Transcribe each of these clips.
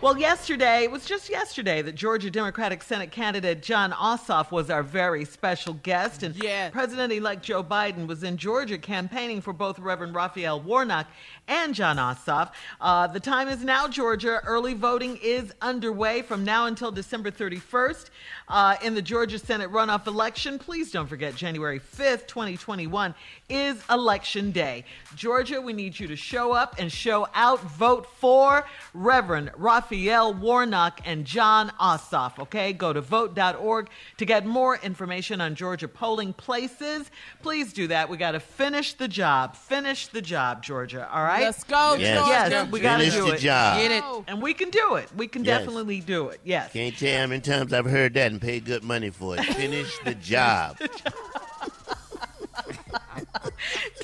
Well, yesterday, it was just yesterday that Georgia Democratic Senate candidate Jon Ossoff was our very special guest. And Yeah. President elect Joe Biden was in Georgia campaigning for both Reverend Raphael Warnock and Jon Ossoff. Uh, the time is now, Georgia. Early voting is underway from now until December 31st uh, in the Georgia Senate runoff election. Please don't forget, January 5th, 2021 is election day. Georgia, we need you to show up and show out. Vote for Reverend Raphael Warnock and Jon Ossoff, okay? Go to vote.org to get more information on Georgia polling places. Please do that. We got to finish the job. Finish the job, Georgia, all right? Let's go, Yes. Georgia. Yes, we gotta do the it. job. Get it. And we can do it. We can Yes. definitely do it. Yes. Can't tell how many times I've heard that and paid good money for it. Finish the job.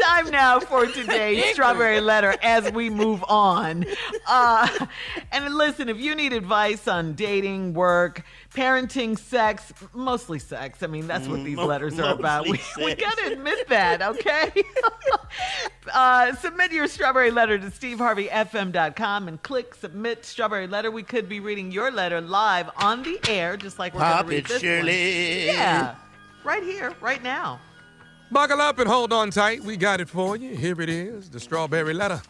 Time now for today's strawberry letter as we move on. Uh, and listen, if you need advice on dating, work, parenting, sex, mostly sex. I mean, that's what these mo- letters are about. We, we got to admit that, okay? uh, submit your strawberry letter to steveharveyfm.com and click submit strawberry letter. We could be reading your letter live on the air, just like we're going to read it, this one. Shirley. Yeah, right here, right now. Buckle up and hold on tight. We got it for you. Here it is, the strawberry letter.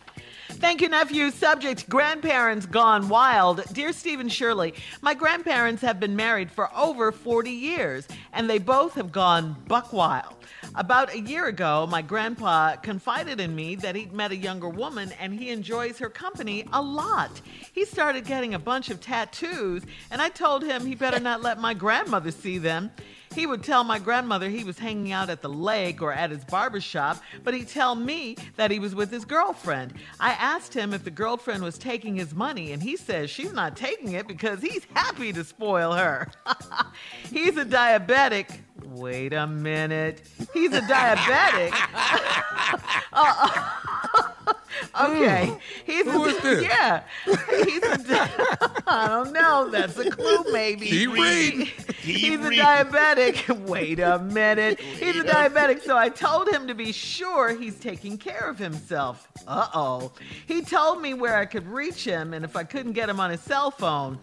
Thank you, nephew. Subject Grandparents Gone Wild. Dear Steve and Shirley, my grandparents have been married for over 40 years, and they both have gone buck wild. About a year ago, my grandpa confided in me that he'd met a younger woman and he enjoys her company a lot. He started getting a bunch of tattoos, and I told him he better not let my grandmother see them. He would tell my grandmother he was hanging out at the lake or at his barber shop, but he'd tell me that he was with his girlfriend. I asked him if the girlfriend was taking his money, and he says she's not taking it because he's happy to spoil her. he's a diabetic. Wait a minute. He's a diabetic. okay. He's Who a, is this? Yeah. He's a di- I don't know. That's a clue, maybe. Keep reading. He's a diabetic. Wait a minute. He's a a diabetic, so I told him to be sure he's taking care of himself. Uh oh. He told me where I could reach him and if I couldn't get him on his cell phone.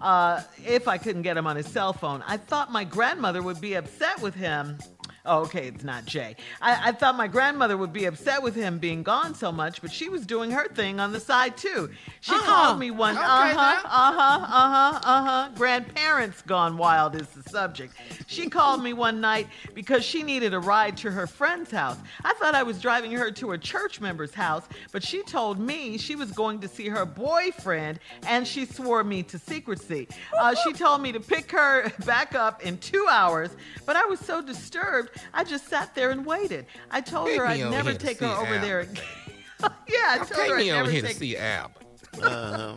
Uh, if I couldn't get him on his cell phone, I thought my grandmother would be upset with him. Oh, okay, it's not Jay. I, I thought my grandmother would be upset with him being gone so much, but she was doing her thing on the side too. She Uh-huh. called me one. Okay, Uh huh. Uh huh. Uh huh. Uh huh. Grandparents gone wild is the subject. She called me one night because she needed a ride to her friend's house. I thought I was driving her to a church member's house, but she told me she was going to see her boyfriend and she swore me to secrecy. Uh, she told me to pick her back up in two hours, but I was so disturbed, I just sat there and waited. I told Take her I'd never take her over Al. there again. yeah, I told Take her I'd me over never here take to see Al. Uh-huh.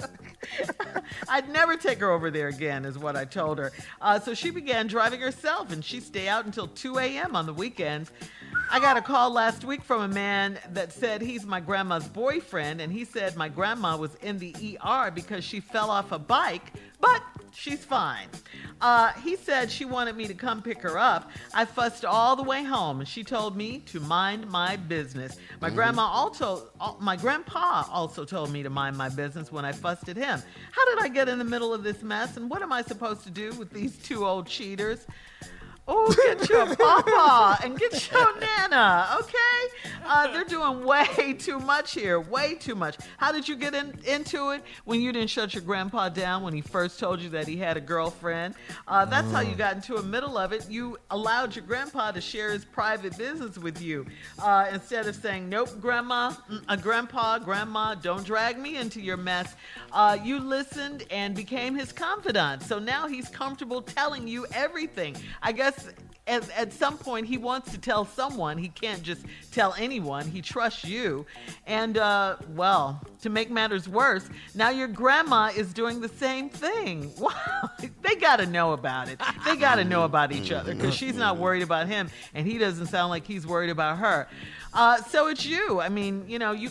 I'd never take her over there again, is what I told her. Uh, so she began driving herself, and she stay out until 2 a.m. on the weekends. I got a call last week from a man that said he's my grandma's boyfriend, and he said my grandma was in the ER because she fell off a bike, but she's fine. Uh, he said she wanted me to come pick her up. I fussed all the way home, and she told me to mind my business. My grandma also, al- my grandpa also told me to mind my business when I fussed at him. How did I get in the middle of this mess, and what am I supposed to do with these two old cheaters? Oh, get your papa and get your nana, okay? Uh, they're doing way too much here, way too much. How did you get in, into it when you didn't shut your grandpa down when he first told you that he had a girlfriend? Uh, that's how you got into the middle of it. You allowed your grandpa to share his private business with you uh, instead of saying, "Nope, grandma, mm, uh, grandpa, grandma, don't drag me into your mess." Uh, you listened and became his confidant. So now he's comfortable telling you everything. I guess at, at some point he wants to tell someone. He can't just tell anyone. He trusts you. And, uh, well, to make matters worse, now your grandma is doing the same thing. Wow. they got to know about it. They got to know about each other because she's not worried about him and he doesn't sound like he's worried about her. Uh, so it's you. I mean, you know, you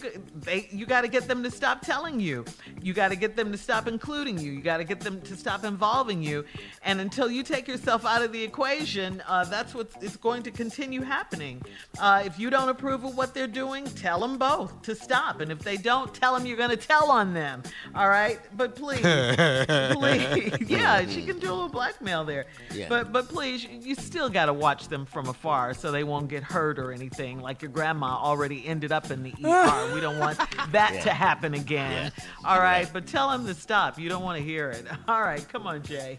you got to get them to stop telling you. You got to get them to stop including you. You got to get them to stop involving you. And until you take yourself out of the equation, uh, that's what is going to continue happening. Uh, if you don't approve of what they're doing, tell them both to stop. And if they don't, tell them you're going to tell on them. All right, but please, please, yeah, she can do a little blackmail there. Yeah. But but please, you- you still got to watch them from afar so they won't get hurt or anything. Like your grandma already ended up in the ER. We don't want that Yeah. to happen again. Yeah. All right, but tell them to stop. You don't want to hear it. All right, come on, Jay.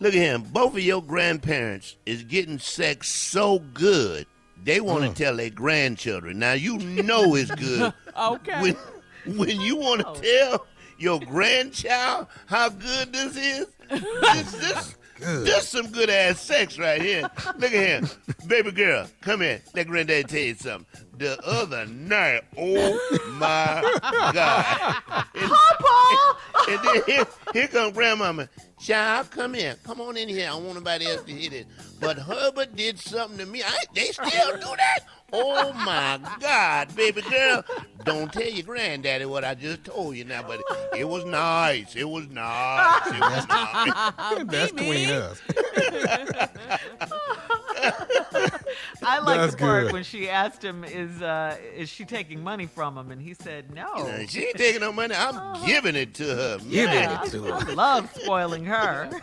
Look at him. Both of your grandparents is getting sex so good, they want to mm. tell their grandchildren. Now you know it's good. Okay. When, when you want to oh. tell your grandchild how good this is, this this this some good ass sex right here. Look at him, baby girl. Come here. Let granddaddy tell you something. The other night, oh my God. And- Paul. and then here, here come grandmama. Child, come here. Come on in here. I don't want nobody else to hear this. But Herbert did something to me. I, they still do that? Oh my God, baby girl. Don't tell your granddaddy what I just told you now, but it was nice. It was nice. It was nice. That's between us. I like That's the part good. when she asked him, "Is uh, is she taking money from him?" And he said, "No." She ain't taking no money. I'm giving it to her. Give Man. Yeah, it to I, her. I love spoiling her.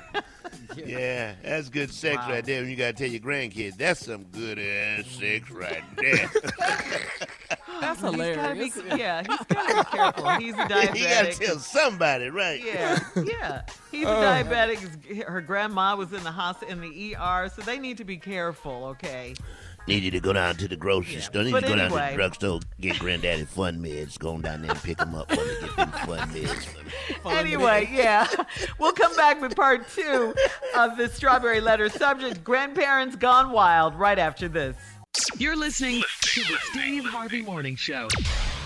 Yeah, that's good sex Wow. right there. When you gotta tell your grandkids, that's some good ass sex right there. That's He's gotta hilarious. be, yeah, he's gotta be careful. He's a you gotta diabetic. tell somebody, right? Yeah, yeah. He's a diabetic. Her grandma was in the hospital in the ER, so they need to be careful. Okay. Need you to go down to the grocery Yeah. store. Need But you to go down to the drugstore, get granddaddy fun meds. Go on down there and pick them up for me. Get them fun meds for me. Anyway, yeah. We'll come back with part two of the strawberry letter subject grandparents gone wild right after this. You're listening to the Steve Harvey Morning Show.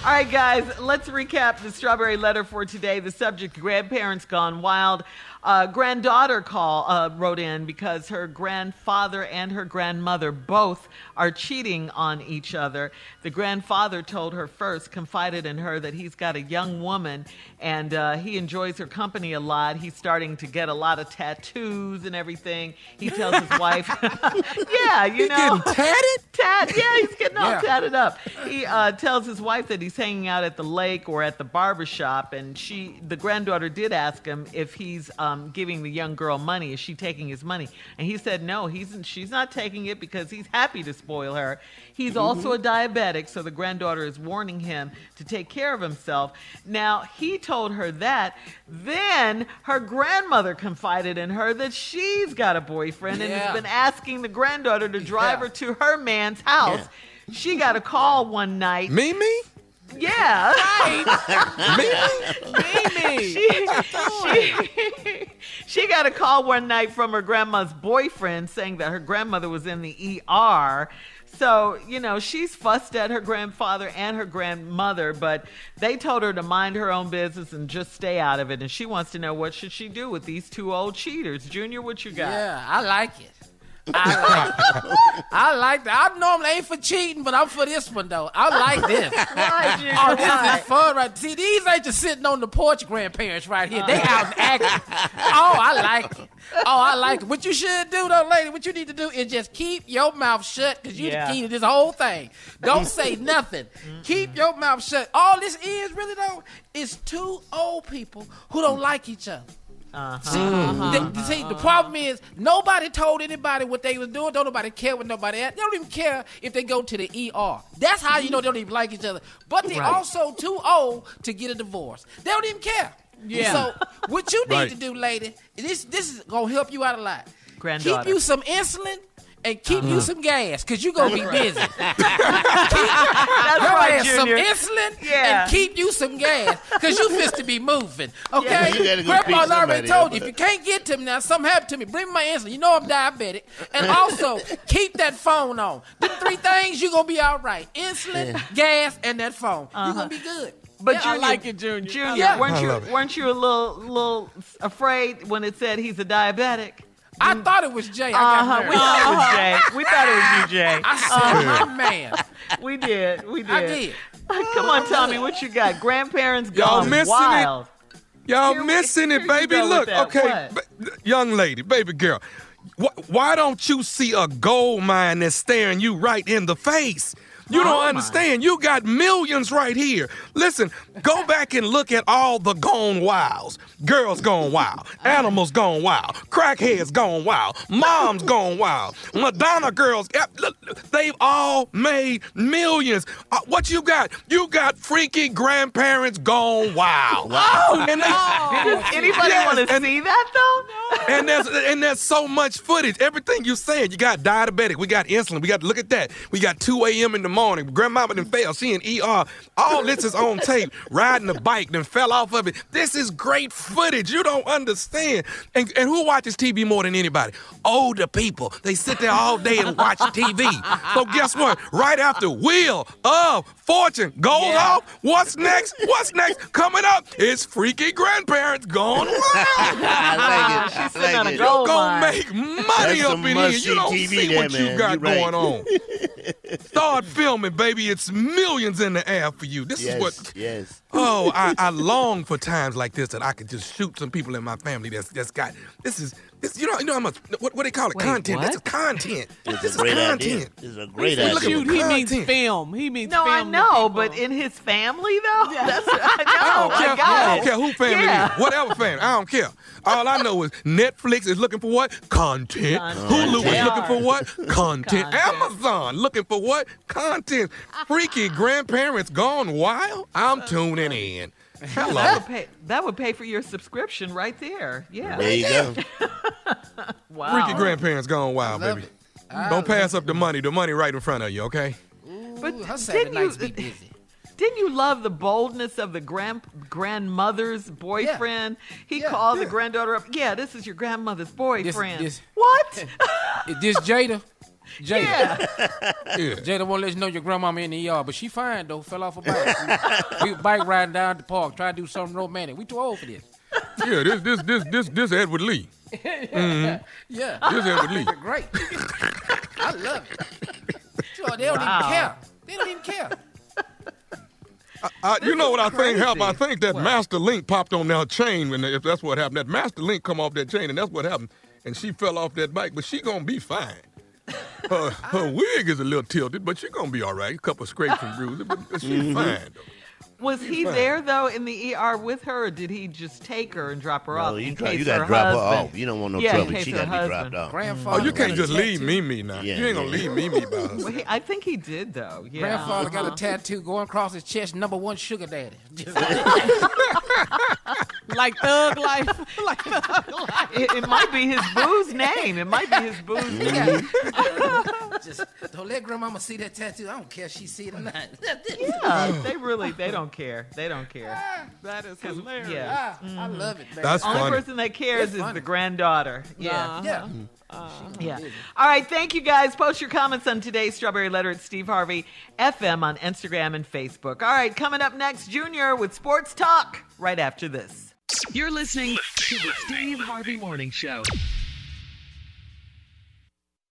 All right, guys, let's recap the strawberry letter for today. The subject: grandparents gone wild. Uh, granddaughter call uh, wrote in because her grandfather and her grandmother both are cheating on each other. The grandfather told her first, confided in her that he's got a young woman and uh, he enjoys her company a lot. He's starting to get a lot of tattoos and everything. He tells his wife, "Yeah, you know, Getting tatted? tat. Yeah, he's getting all Yeah. tatted up. He uh, tells his wife that he's hanging out at the lake or at the barber shop, and she, the granddaughter, did ask him if he's um, Um, giving the young girl money. Is she taking his money? And he said no. He's she's not taking it because he's happy to spoil her. He's also a diabetic, so the granddaughter is warning him to take care of himself. Now he told her that. Then her grandmother confided in her that she's got a boyfriend and has been asking the granddaughter to drive Yeah. her to her man's house. She got a call one night. Me, me? Yeah. Mimi. she, she, she got a call one night from her grandma's boyfriend saying that her grandmother was in the ER. So, you know, she's fussed at her grandfather and her grandmother, but they told her to mind her own business and just stay out of it. And she wants to know what should she do with these two old cheaters. Junior, what you got? Yeah, I like it. I like it. I like that. I normally ain't for cheating, but I'm for this one though. I like this. Why, Oh, this Why? is fun, right? See, these ain't just sitting on the porch grandparents right here. They out and acting. Oh, I like it. Oh, I like it. What you should do, though, lady, what you need to do is just keep your mouth shut because you Yeah. the key to this whole thing. Don't say nothing. Keep your mouth shut. All this is really, though, is two old people who don't like each other. Uh-huh. See, the, see, the problem is nobody told anybody what they was doing. Don't nobody care what nobody had. They don't even care if they go to the ER. That's how you know they don't even like each other. But they Right. also too old to get a divorce. They don't even care. Yeah. So what you need Right. to do, lady, this this is gonna help you out a lot. Granddaughter. Keep you some insulin. And keep you some gas, cause you gonna be busy. That's Your right, ass some Junior. insulin Yeah. and keep you some gas, cause you fist to be moving. Okay, Yeah, you gotta go Grandma already told you if you can't get to me now, something happened to me. Bring me my insulin. You know I'm diabetic, and also keep that phone on. The three things you are gonna be all right: insulin, gas, and that phone. You are gonna be good. But Yeah, Junior, I like it, Junior. Junior, Yeah. weren't you it. weren't you a little little afraid when it said he's a diabetic? I thought it was Jay. Uh got huh. nervous. We thought it was Jay. We thought it was you, Jay. I said, my man. We did. We did. I did. Come on, Tommy, what you got? Grandparents Y'all gone missing it? Y'all Here missing here it, baby. Look, okay, ba- young lady, baby girl. Wh- why don't you see a gold mine that's staring you right in the face? You don't mine? understand. You got millions right here. Listen, go back and look at all the gone wilds. Girls gone wild. Animals gone wild. Crackheads gone wild. Moms gone wild. Madonna girls, eh, they've all made millions. Uh, what you got? You got freaky grandparents gone wild. Oh, And they- Does anybody Yes, want to see that though? and there's and there's so much footage. Everything you're saying, you got diabetic, we got insulin, we got look at that. We got 2 a.m. in the morning. Grandmama done fell, she in ER. All this is on tape. Riding a bike, then fell off of it. This is great footage. You don't understand. And, and who watches TV more than anybody? Older people. They sit there all day and watch TV. So guess what? Right after Wheel of Fortune goes Yeah. off, what's next? What's next? Coming up is Freaky Grandparents Gone Wild. I like it. She's I sitting on like a it. gold gonna make money That's up in here. You don't TV see there, what you got You right. going on. Start filming, baby. It's millions in the air for you. This is what. yes. Oh, I, I long for times like this that I could just shoot some people in my family that's that's got this is this you know you know how much what, what they call it Wait, content. This what? is content. It's this a great is idea. content. This is a great Look at idea. Shoot, he means film. He means No, I film. to know, but in his family though, that's I know. I don't care. I I, don't care who family Yeah. it is. Whatever family. I don't care. All I know is Netflix is looking for what? Content. Content. Hulu is looking for what? Content. Content. Amazon looking for what? Content. Freaky grandparents gone wild? I'm tuning in. That would pay. That would pay for your subscription right there. Yeah. There you go. Wow. Freaky grandparents gone wild, baby. it. Don't pass up the money. The money right in front of you, okay? But Ooh, her Saturday didn't you- nights be busy. Didn't you love the boldness of the grand grandmother's boyfriend? He Yeah. called the granddaughter up. Yeah, this is your grandmother's boyfriend. this- what? Is this Jada? Jada. yeah. Yeah. Jada won't let you know your grandmama in the ER, but she fine though. Fell off a bike. we, we bike riding down the park, try to do something romantic. We too old for this. Yeah, this this this this this Edward Lee. Yeah, This Edward Lee. great. I love it. Sure, they don't Wow. even care. They don't even care. I, you know what I think happened? I think that Master Link popped on that chain, and if that's what happened, that Master Link come off that chain, and that's what happened. And she fell off that bike, but she gonna be fine. Her, her wig is a little tilted, but she gonna be all right. A couple scrapes and bruises, but, but she's fine though. Was he fine. there though in the ER with her, or did he just take her and drop her No, off? you, in try, case you got to her drop her off. You don't want no Yeah, trouble. She got to be dropped husband- off. Oh, you can't just leave tattoo. me, me now. Yeah, you ain't gonna yeah. leave me, me by herself. Well, he, I think he did though. Yeah. Grandfather got a tattoo going across his chest, number one sugar daddy. Just like thug life. like thug life. It, it might be his boo's name. It might be his boo's name. Just don't let grandmama see that tattoo. I don't care if she see it or not. Yeah, they really they don't care. They don't care. That is hilarious. Yeah. Ah, I love it, man. That's the Only funny. person that cares It's is funny. the granddaughter. Yeah. Uh-huh. yeah. Uh-huh. Yeah. All right. Thank you guys. Post your comments on today's Strawberry Letter at Steve Harvey FM on Instagram and Facebook. All right. Coming up next, Junior with Sports Talk right after this. You're listening to the Steve Harvey Morning Show.